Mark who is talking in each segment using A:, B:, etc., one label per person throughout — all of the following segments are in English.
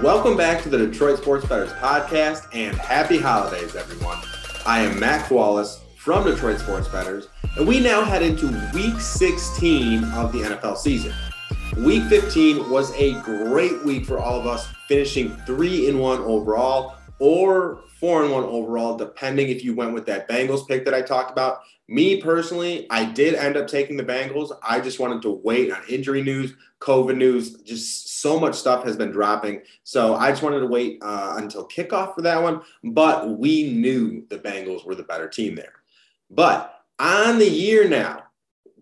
A: Welcome back to the Detroit Sports Betters podcast and happy holidays, everyone. I am Mac Wallace from Detroit Sports Betters, and we now head into week 16 of the NFL season. Week 15 was a great week for all of us, finishing three in one overall or four and one overall, depending if you went with that Bengals pick that I talked about. Me personally, I did end up taking the Bengals. I just wanted to wait on injury news, COVID news. Just so much stuff has been dropping. So I just wanted to wait uh, until kickoff for that one. But we knew the Bengals were the better team there. But on the year now,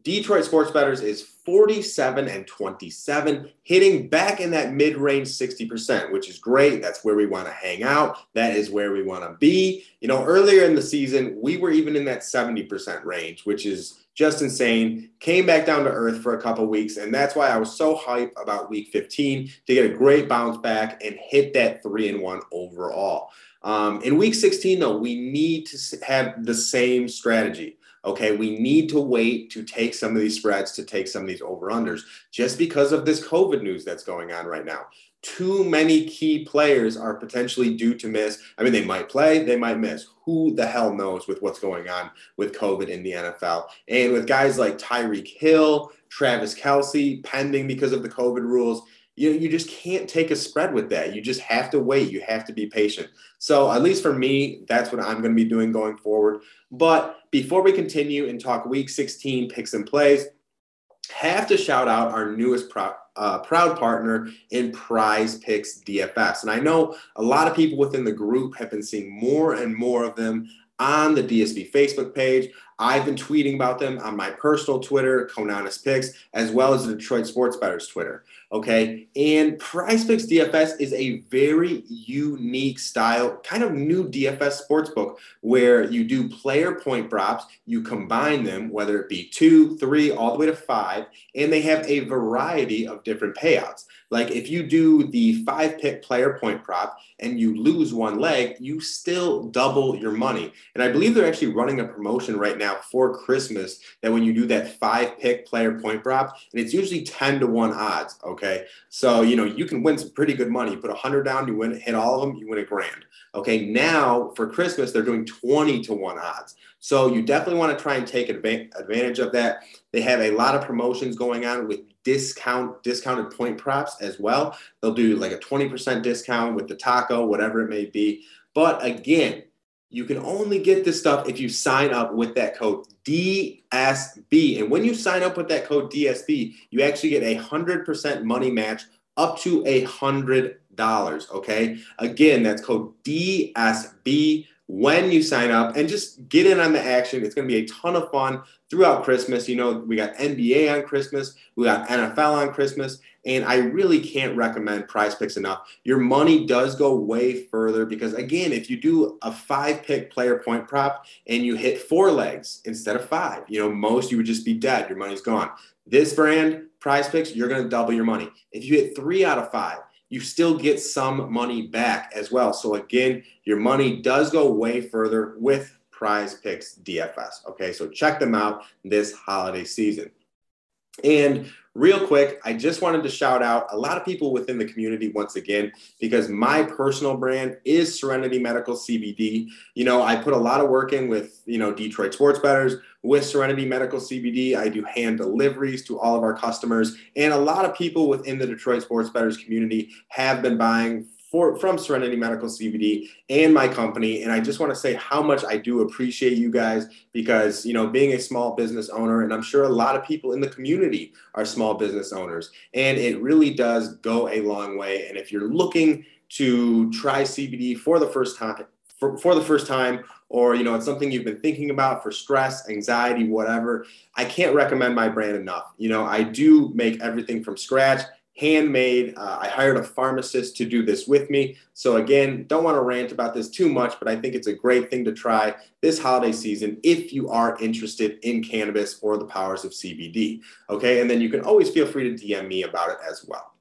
A: Detroit Sports Betters is 47 and 27, hitting back in that mid range 60%, which is great. That's where we want to hang out. That is where we want to be. You know, earlier in the season, we were even in that 70% range, which is just insane. Came back down to earth for a couple weeks. And that's why I was so hyped about week 15 to get a great bounce back and hit that three and one overall. Um, in week 16, though, we need to have the same strategy. Okay, we need to wait to take some of these spreads, to take some of these over unders, just because of this COVID news that's going on right now. Too many key players are potentially due to miss. I mean, they might play, they might miss. Who the hell knows with what's going on with COVID in the NFL? And with guys like Tyreek Hill, Travis Kelce, pending because of the COVID rules, you, you just can't take a spread with that. You just have to wait. You have to be patient. So, at least for me, that's what I'm going to be doing going forward. But before we continue and talk week 16 picks and plays, have to shout out our newest uh, proud partner in Prize Picks DFS. And I know a lot of people within the group have been seeing more and more of them on the DSB Facebook page. I've been tweeting about them on my personal Twitter, Conanis Picks, as well as the Detroit Sports Betters Twitter. Okay. And Prize Picks DFS is a very unique style, kind of new DFS sportsbook where you do player point props, you combine them, whether it be two, three, all the way to five, and they have a variety of different payouts. Like if you do the five pick player point prop and you lose one leg, you still double your money. And I believe they're actually running a promotion right now for Christmas that when you do that five pick player point prop, and it's usually 10 to 1 odds. Okay. So, you know, you can win some pretty good money. You put a 100 down, you win, hit all of them, you win a grand. Okay. Now for Christmas, they're doing 20 to 1 odds. So you definitely want to try and take advantage of that. They have a lot of promotions going on with discount discounted point props as well. They'll do like a 20% discount with the taco, whatever it may be. But again, you can only get this stuff if you sign up with that code DSB. And when you sign up with that code DSB, you actually get a 100% money match up to a $100. Okay. Again, that's code DSB when you sign up and just get in on the action. It's going to be a ton of fun throughout Christmas. You know, we got NBA on Christmas, we got NFL on Christmas, and I really can't recommend prize picks enough. Your money does go way further because, again, if you do a five pick player point prop and you hit four legs instead of five, you know, most you would just be dead. Your money's gone. This brand, prize picks, you're going to double your money. If you hit three out of five, you still get some money back as well. So again, your money does go way further with Prize Picks DFS. Okay, so check them out this holiday season. And real quick, I just wanted to shout out a lot of people within the community once again, because my personal brand is Serenity Medical CBD. You know, I put a lot of work in with, you know, Detroit Sports Betters, with Serenity Medical CBD. I do hand deliveries to all of our customers. And a lot of people within the Detroit Sports Betters community have been buying for, from Serenity Medical CBD and my company. And I just want to say how much I do appreciate you guys because, you know, being a small business owner, and I'm sure a lot of people in the community are small business owners, and it really does go a long way. And if you're looking to try CBD for the first time, for, for the first time, or you know it's something you've been thinking about for stress anxiety whatever i can't recommend my brand enough you know i do make everything from scratch handmade. Uh, I hired a pharmacist to do this with me. So, again, don't want to rant about this too much, but I think it's a great thing to try this holiday season if you are interested in cannabis or the powers of CBD. Okay. And then you can always feel free to DM me about it as well.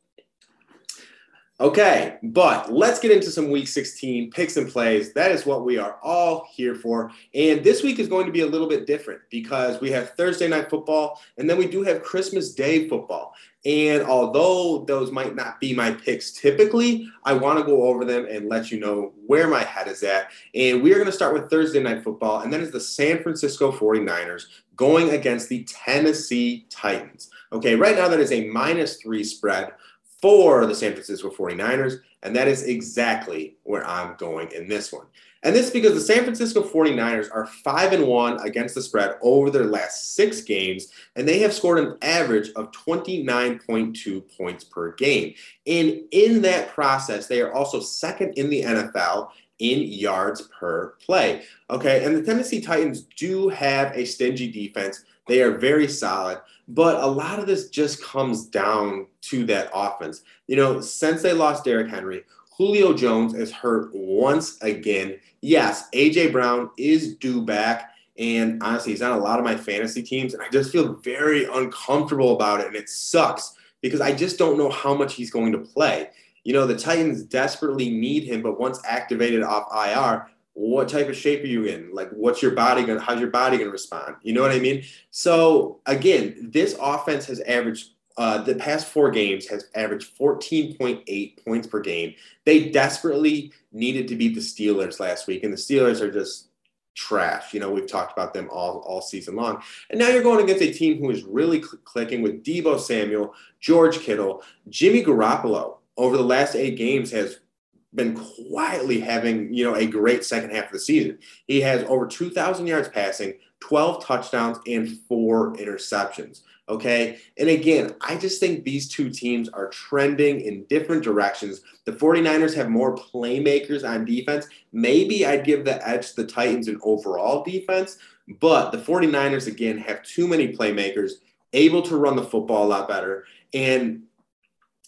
A: Okay, but let's get into some week 16 picks and plays. That is what we are all here for. And this week is going to be a little bit different because we have Thursday night football and then we do have Christmas Day football. And although those might not be my picks typically, I want to go over them and let you know where my head is at. And we are going to start with Thursday night football, and that is the San Francisco 49ers going against the Tennessee Titans. Okay, right now that is a minus three spread for the San Francisco 49ers. And that is exactly where I'm going in this one. And this is because the San Francisco 49ers are 5 and 1 against the spread over their last six games, and they have scored an average of 29.2 points per game. And in that process, they are also second in the NFL in yards per play. Okay, and the Tennessee Titans do have a stingy defense. They are very solid, but a lot of this just comes down to that offense. You know, since they lost Derrick Henry, Julio Jones is hurt once again. Yes, AJ Brown is due back. And honestly, he's on a lot of my fantasy teams. And I just feel very uncomfortable about it. And it sucks because I just don't know how much he's going to play. You know, the Titans desperately need him, but once activated off IR, what type of shape are you in? Like, what's your body going to, how's your body going to respond? You know what I mean? So, again, this offense has averaged, uh, the past four games has averaged 14.8 points per game. They desperately needed to beat the Steelers last week, and the Steelers are just trash. You know, we've talked about them all, all season long. And now you're going against a team who is really cl- clicking with Deebo Samuel, George Kittle, Jimmy Garoppolo over the last eight games has been quietly having, you know, a great second half of the season. He has over 2,000 yards passing, 12 touchdowns, and four interceptions. Okay. And again, I just think these two teams are trending in different directions. The 49ers have more playmakers on defense. Maybe I'd give the edge to the Titans in overall defense, but the 49ers, again, have too many playmakers, able to run the football a lot better. And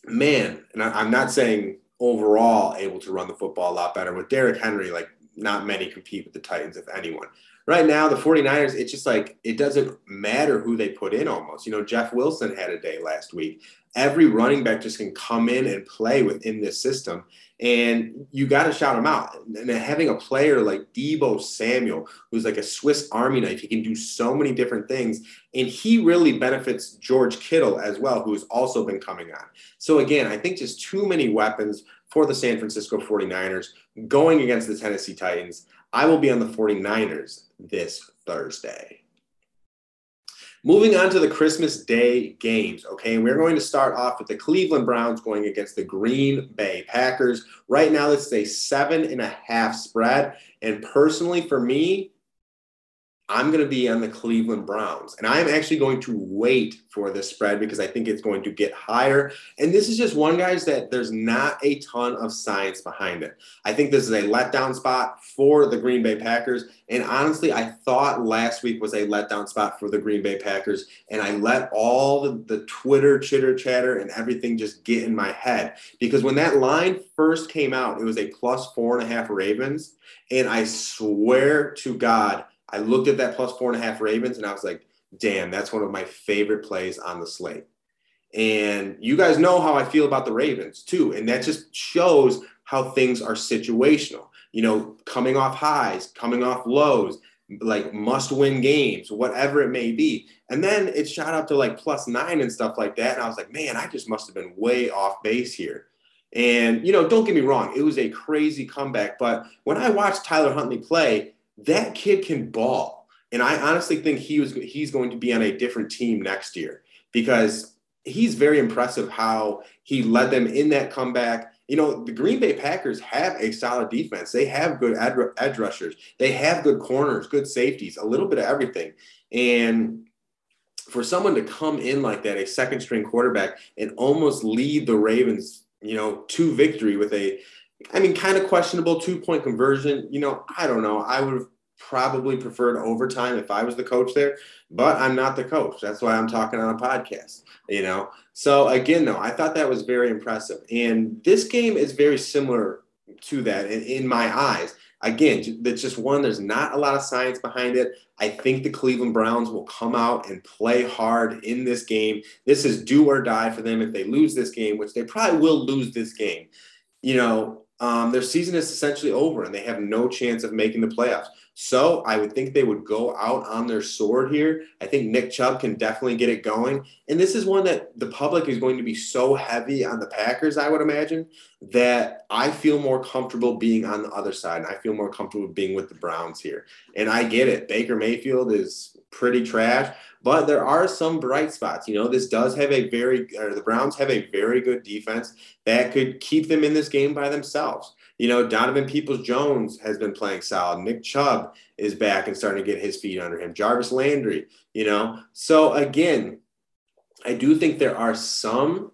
A: man, and I, am not saying overall able to run the football a lot better. With Derrick Henry, like not many compete with the Titans, if anyone. Right now, the 49ers, it's just like it doesn't matter who they put in almost. You know, Jeff Wilson had a day last week. Every running back just can come in and play within this system. And you got to shout him out. And having a player like Deebo Samuel, who's like a Swiss Army knife, he can do so many different things. And he really benefits George Kittle as well, who's also been coming on. So, again, I think just too many weapons for the San Francisco 49ers going against the Tennessee Titans. I will be on the 49ers this Thursday. Moving on to the Christmas Day games, okay? We're going to start off with the Cleveland Browns going against the Green Bay Packers. Right now, this is a seven and a half spread. And personally, for me, I'm going to be on the Cleveland Browns. And I'm actually going to wait for this spread because I think it's going to get higher. And this is just one, guys, that there's not a ton of science behind it. I think this is a letdown spot for the Green Bay Packers. And honestly, I thought last week was a letdown spot for the Green Bay Packers. And I let all the, the Twitter chitter chatter and everything just get in my head. Because when that line first came out, it was a plus four and a half Ravens. And I swear to God, I looked at that plus four and a half Ravens and I was like, damn, that's one of my favorite plays on the slate. And you guys know how I feel about the Ravens too. And that just shows how things are situational. You know, coming off highs, coming off lows, like must win games, whatever it may be. And then it shot up to like plus nine and stuff like that. And I was like, man, I just must have been way off base here. And, you know, don't get me wrong, it was a crazy comeback. But when I watched Tyler Huntley play, that kid can ball. And I honestly think he was he's going to be on a different team next year because he's very impressive how he led them in that comeback. You know, the Green Bay Packers have a solid defense. They have good edge rushers. They have good corners, good safeties, a little bit of everything. And for someone to come in like that, a second string quarterback, and almost lead the Ravens, you know, to victory with a I mean, kind of questionable two point conversion. You know, I don't know. I would have probably preferred overtime if I was the coach there, but I'm not the coach. That's why I'm talking on a podcast, you know? So, again, though, I thought that was very impressive. And this game is very similar to that in, in my eyes. again, that's just one, there's not a lot of science behind it. I think the Cleveland Browns will come out and play hard in this game. This is do or die for them if they lose this game, which they probably will lose this game. You know, um, their season is essentially over and they have no chance of making the playoffs. So I would think they would go out on their sword here. I think Nick Chubb can definitely get it going. And this is one that the public is going to be so heavy on the Packers, I would imagine, that I feel more comfortable being on the other side. And I feel more comfortable being with the Browns here. And I get it. Baker Mayfield is pretty trash, but there are some bright spots. You know, this does have a very, or the Browns have a very good defense that could keep them in this game by themselves. You know, Donovan Peoples Jones has been playing solid. Nick Chubb is back and starting to get his feet under him. Jarvis Landry, you know. So again, I do think there are some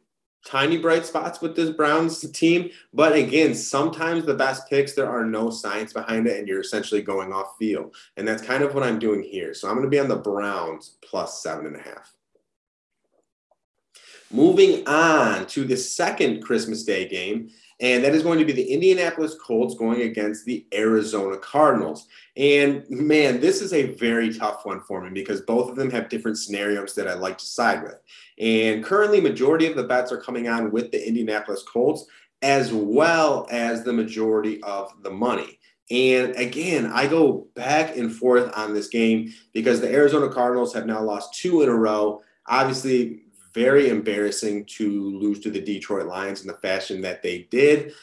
A: tiny bright spots with this Browns team, but again, sometimes the best picks there are no science behind it, and you're essentially going off field, and that's kind of what I'm doing here. So I'm going to be on the Browns plus seven and a half. Moving on to the second Christmas Day game, and that is going to be the Indianapolis Colts going against the Arizona Cardinals. And man, this is a very tough one for me because both of them have different scenarios that I like to side with. And currently, majority of the bets are coming on with the Indianapolis Colts, as well as the majority of the money. And again, I go back and forth on this game because the Arizona Cardinals have now lost two in a row. Obviously, very embarrassing to lose to the Detroit Lions in the fashion that they did.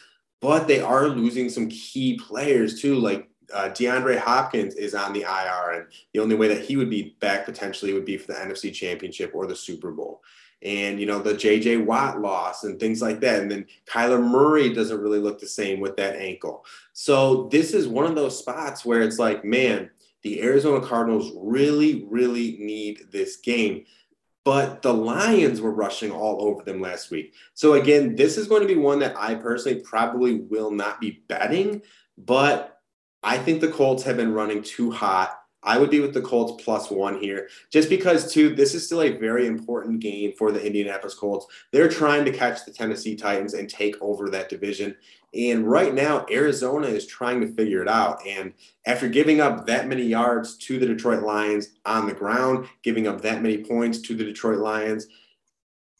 A: But they are losing some key players too, like uh, DeAndre Hopkins is on the IR, and the only way that he would be back potentially would be for the NFC Championship or the Super Bowl. And you know the JJ Watt loss and things like that, and then Kyler Murray doesn't really look the same with that ankle. So this is one of those spots where it's like, man, the Arizona Cardinals really, really need this game but the Lions were rushing all over them last week. So again, this is going to be one that I personally probably will not be betting, but I think the Colts have been running too hot. I would be with the Colts plus one here, just because, too, this is still a very important game for the Indianapolis Colts. They're trying to catch the Tennessee Titans and take over that division. And right now, Arizona is trying to figure it out. And after giving up that many yards to the Detroit Lions on the ground, giving up that many points to the Detroit Lions,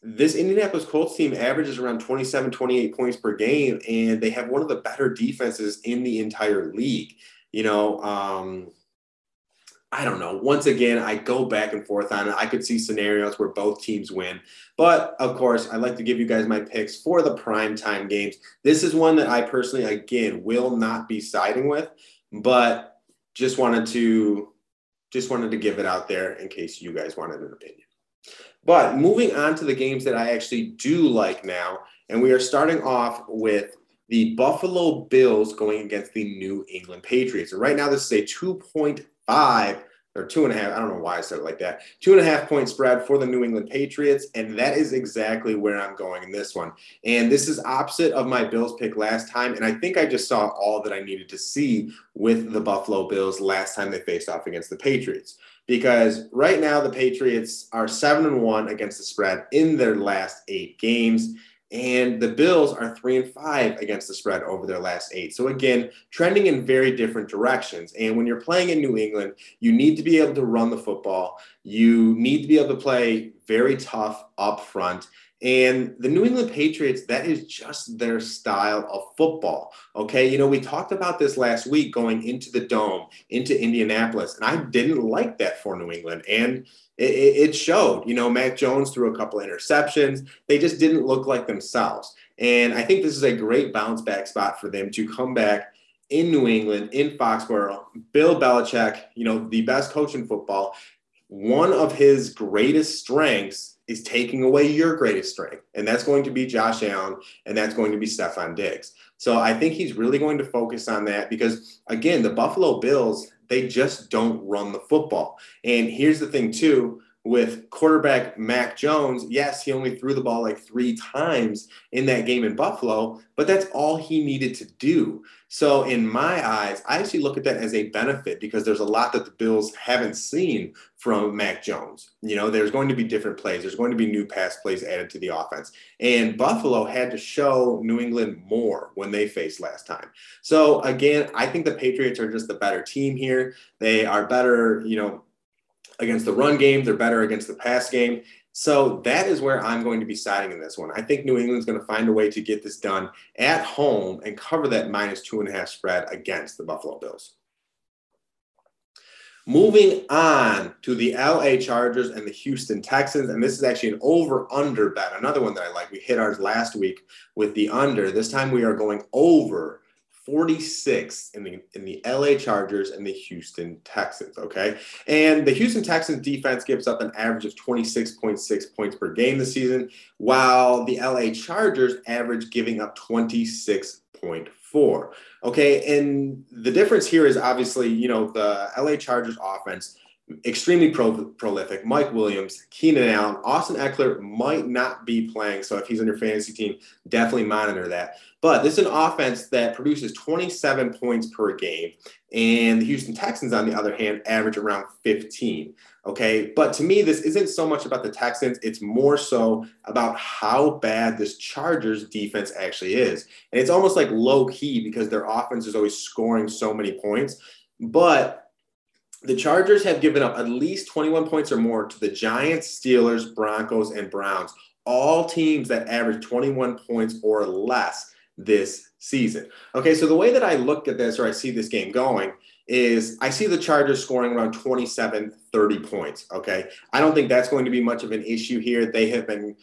A: this Indianapolis Colts team averages around 27, 28 points per game, and they have one of the better defenses in the entire league. You know, um, I don't know. Once again, I go back and forth on it. I could see scenarios where both teams win. But of course, I'd like to give you guys my picks for the prime time games. This is one that I personally, again, will not be siding with, but just wanted to just wanted to give it out there in case you guys wanted an opinion. But moving on to the games that I actually do like now, and we are starting off with the Buffalo Bills going against the New England Patriots. Right now, this is a two point five or two and a half. I don't know why I said it like that. Two and a half point spread for the New England Patriots. And that is exactly where I'm going in this one. And this is opposite of my Bills pick last time. And I think I just saw all that I needed to see with the Buffalo Bills last time they faced off against the Patriots. Because right now the Patriots are seven and one against the spread in their last eight games. And the Bills are three and five against the spread over their last eight. So again, trending in very different directions. And when you're playing in New England, you need to be able to run the football. You need to be able to play very tough up front. And the New England Patriots, that is just their style of football. Okay. You know, we talked about this last week going into the dome, into Indianapolis, and I didn't like that for New England. And it, it showed. You know, Mac Jones threw a couple of interceptions. They just didn't look like themselves. And I think this is a great bounce back spot for them to come back in New England, in Foxborough. Bill Belichick, you know, the best coach in football. One of his greatest strengths is taking away your greatest strength, and that's going to be Josh Allen, and that's going to be Stefon Diggs. So I think he's really going to focus on that because, again, the Buffalo Bills they just don't run the football. And here's the thing, too. With quarterback Mac Jones, yes, he only threw the ball like three times in that game in Buffalo, but that's all he needed to do. So, in my eyes, I actually look at that as a benefit because there's a lot that the Bills haven't seen from Mac Jones. You know, there's going to be different plays, there's going to be new pass plays added to the offense. And Buffalo had to show New England more when they faced last time. So, again, I think the Patriots are just the better team here. They are better, you know, against the run game, they're better against the pass game. So that is where I'm going to be siding in this one. I think New England's going to find a way to get this done at home and cover that minus two and a half spread against the Buffalo Bills. Moving on to the LA Chargers and the Houston Texans. And this is actually an over under bet, another one that I like. We hit ours last week with the under. This time we are going over 46 in the in the LA Chargers and the Houston Texans. Okay. And the Houston Texans defense gives up an average of 26.6 points per game this season, while the LA Chargers average giving up 26.4. Okay. And the difference here is obviously, you know, the LA Chargers offense extremely pro- prolific. Mike Williams, Keenan Allen, Austin Ekeler might not be playing. So if he's on your fantasy team, definitely monitor that. But this is an offense that produces 27 points per game. And the Houston Texans, on the other hand, average around 15. Okay. But to me, this isn't so much about the Texans. It's more so about how bad this Chargers defense actually is. And it's almost like low key because their offense is always scoring so many points. But the Chargers have given up at least 21 points or more to the Giants, Steelers, Broncos, and Browns, all teams that average 21 points or less this season. Okay, so the way that I look at this or I see this game going is I see the Chargers scoring around 27, 30 points. Okay, I don't think that's going to be much of an issue here. They have been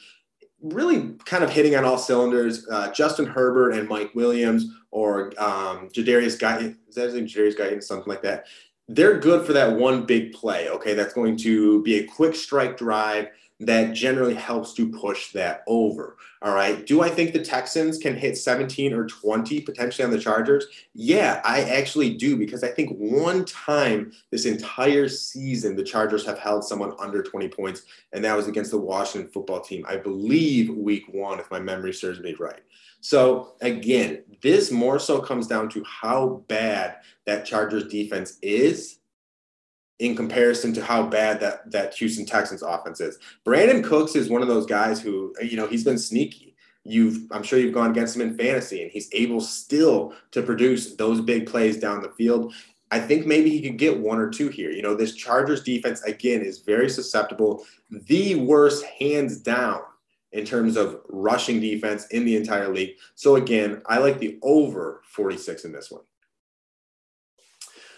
A: really kind of hitting on all cylinders. Uh, Justin Herbert and Mike Williams or um, Jadarius Guy, is that his name? Jadarius Guy, something like that they're good for that one big play. Okay. That's going to be a quick strike drive that generally helps to push that over. All right. Do I think the Texans can hit 17 or 20 potentially on the Chargers? Yeah, I actually do because I think one time this entire season, the Chargers have held someone under 20 points, and that was against the Washington football team. I believe week one, if my memory serves me right. So again, this more so comes down to how bad that Chargers defense is in comparison to how bad that that Houston Texans offense is. Brandin Cooks is one of those guys who, you know, he's been sneaky. You've I'm sure you've gone against him in fantasy and he's able still to produce those big plays down the field. I think maybe he could get one or two here. You know, this Chargers defense again is very susceptible, the worst hands down in terms of rushing defense in the entire league. So again, I like the over 46 in this one.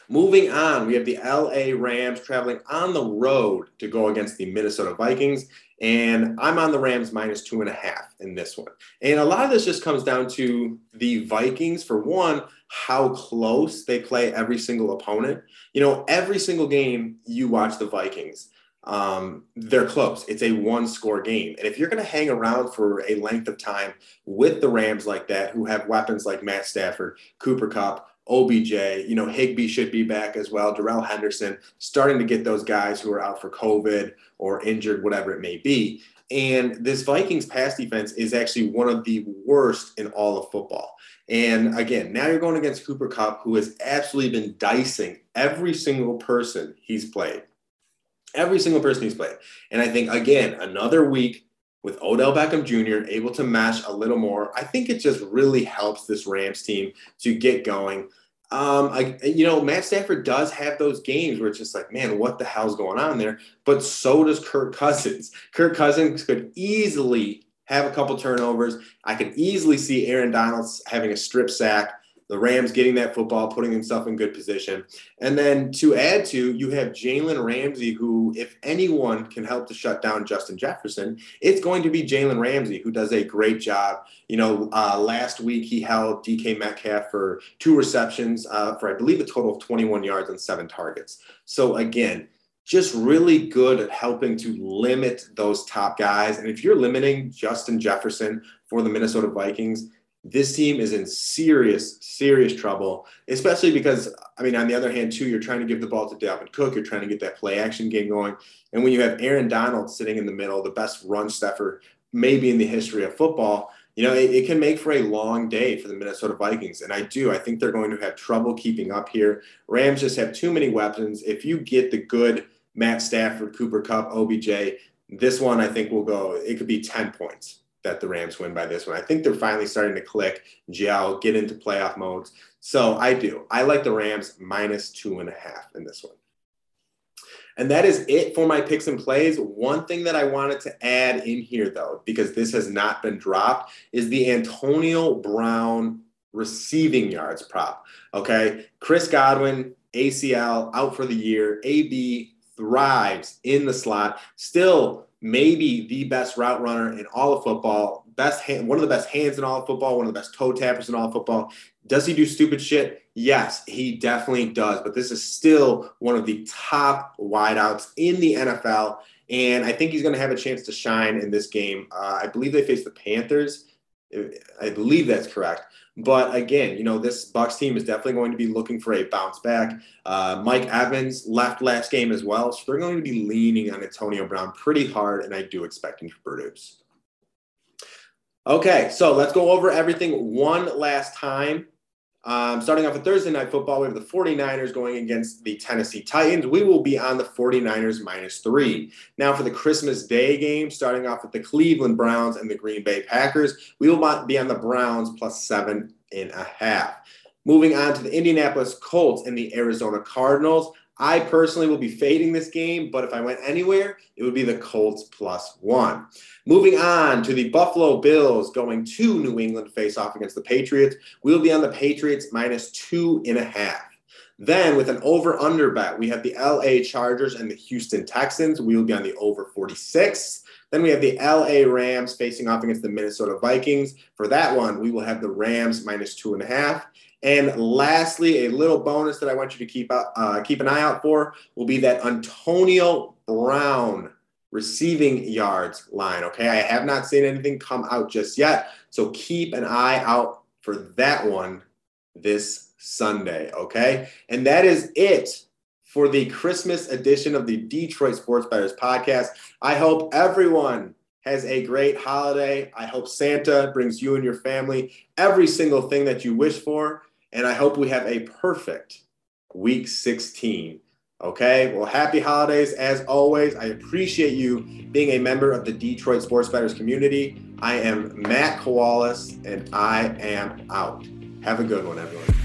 A: Moving on, we have the LA Rams traveling on the road to go against the Minnesota Vikings. And I'm on the Rams minus two and a half in this one. And a lot of this just comes down to the Vikings, for one, how close they play every single opponent. You know, every single game you watch the Vikings, um, they're close. It's a one score game. And if you're going to hang around for a length of time with the Rams like that, who have weapons like Matt Stafford, Cooper Kupp, OBJ, you know, Higbee should be back as well, Darrell Henderson, starting to get those guys who are out for COVID or injured, whatever it may be. And this Vikings pass defense is actually one of the worst in all of football. And again, now you're going against Cooper Kupp, who has absolutely been dicing every single person he's played every single person he's played. And I think, again, another week with Odell Beckham Jr. able to match a little more, I think it just really helps this Rams team to get going. Um, I, you know, Matt Stafford does have those games where it's just like, man, what the hell's going on there? But so does Kirk Cousins. Kirk Cousins could easily have a couple turnovers. I could easily see Aaron Donald having a strip sack the Rams getting that football, putting himself in good position. And then to add to, you have Jalen Ramsey, who, if anyone can help to shut down Justin Jefferson, it's going to be Jalen Ramsey, who does a great job. You know, uh, last week he held DK Metcalf for two receptions uh, for, I believe, a total of 21 yards and seven targets. So again, just really good at helping to limit those top guys. And if you're limiting Justin Jefferson for the Minnesota Vikings, this team is in serious, serious trouble, especially because, I mean, on the other hand, too, you're trying to give the ball to Dalvin Cook. You're trying to get that play action game going. And when you have Aaron Donald sitting in the middle, the best run stuffer maybe in the history of football, you know, it, it, can make for a long day for the Minnesota Vikings. And I do. I think they're going to have trouble keeping up here. Rams just have too many weapons. If you get the good Matt Stafford, Cooper Kupp, OBJ, this one I think will go, it could be 10 points that the Rams win by this one. I think they're finally starting to click, gel, get into playoff modes. So I do. I like the Rams minus two and a half in this one. And that is it for my picks and plays. One thing that I wanted to add in here, though, because this has not been dropped, is the Antonio Brown receiving yards prop. Okay. Chris Godwin, ACL, out for the year. AB thrives in the slot. Still, maybe the best route runner in all of football, best hand, one of the best hands in all of football, one of the best toe tappers in all of football. Does he do stupid shit? Yes, he definitely does. But this is still one of the top wideouts in the NFL. And I think he's going to have a chance to shine in this game. Uh, I believe they face the Panthers. I believe that's correct. But again, you know, this Bucs team is definitely going to be looking for a bounce back. Uh, Mike Evans left last game as well, so they're going to be leaning on Antonio Brown pretty hard, and I do expect him to produce. Okay, so let's go over everything one last time. Um, starting off with Thursday night football, we have the 49ers going against the Tennessee Titans. We will be on the 49ers minus three. Now, for the Christmas Day game, starting off with the Cleveland Browns and the Green Bay Packers, we will be on the Browns plus seven and a half. Moving on to the Indianapolis Colts and the Arizona Cardinals. I personally will be fading this game, but if I went anywhere, it would be the Colts plus one. Moving on to the Buffalo Bills going to New England face off against the Patriots. We'll be on the Patriots minus two and a half. Then, with an over under bet, we have the LA Chargers and the Houston Texans. We will be on the over 46. Then we have the LA Rams facing off against the Minnesota Vikings. For that one, we will have the Rams minus two and a half. And lastly, a little bonus that I want you to keep uh, keep an eye out for will be that Antonio Brown receiving yards line. Okay, I have not seen anything come out just yet, so keep an eye out for that one this Sunday. Okay, and that is it for the Christmas edition of the Detroit Sports Betters podcast. I hope everyone has a great holiday. I hope Santa brings you and your family every single thing that you wish for. And I hope we have a perfect week 16. Okay. Well, happy holidays as always. I appreciate you being a member of the Detroit Sports Betters community. I am Matt Koalas and I am out. Have a good one, everyone.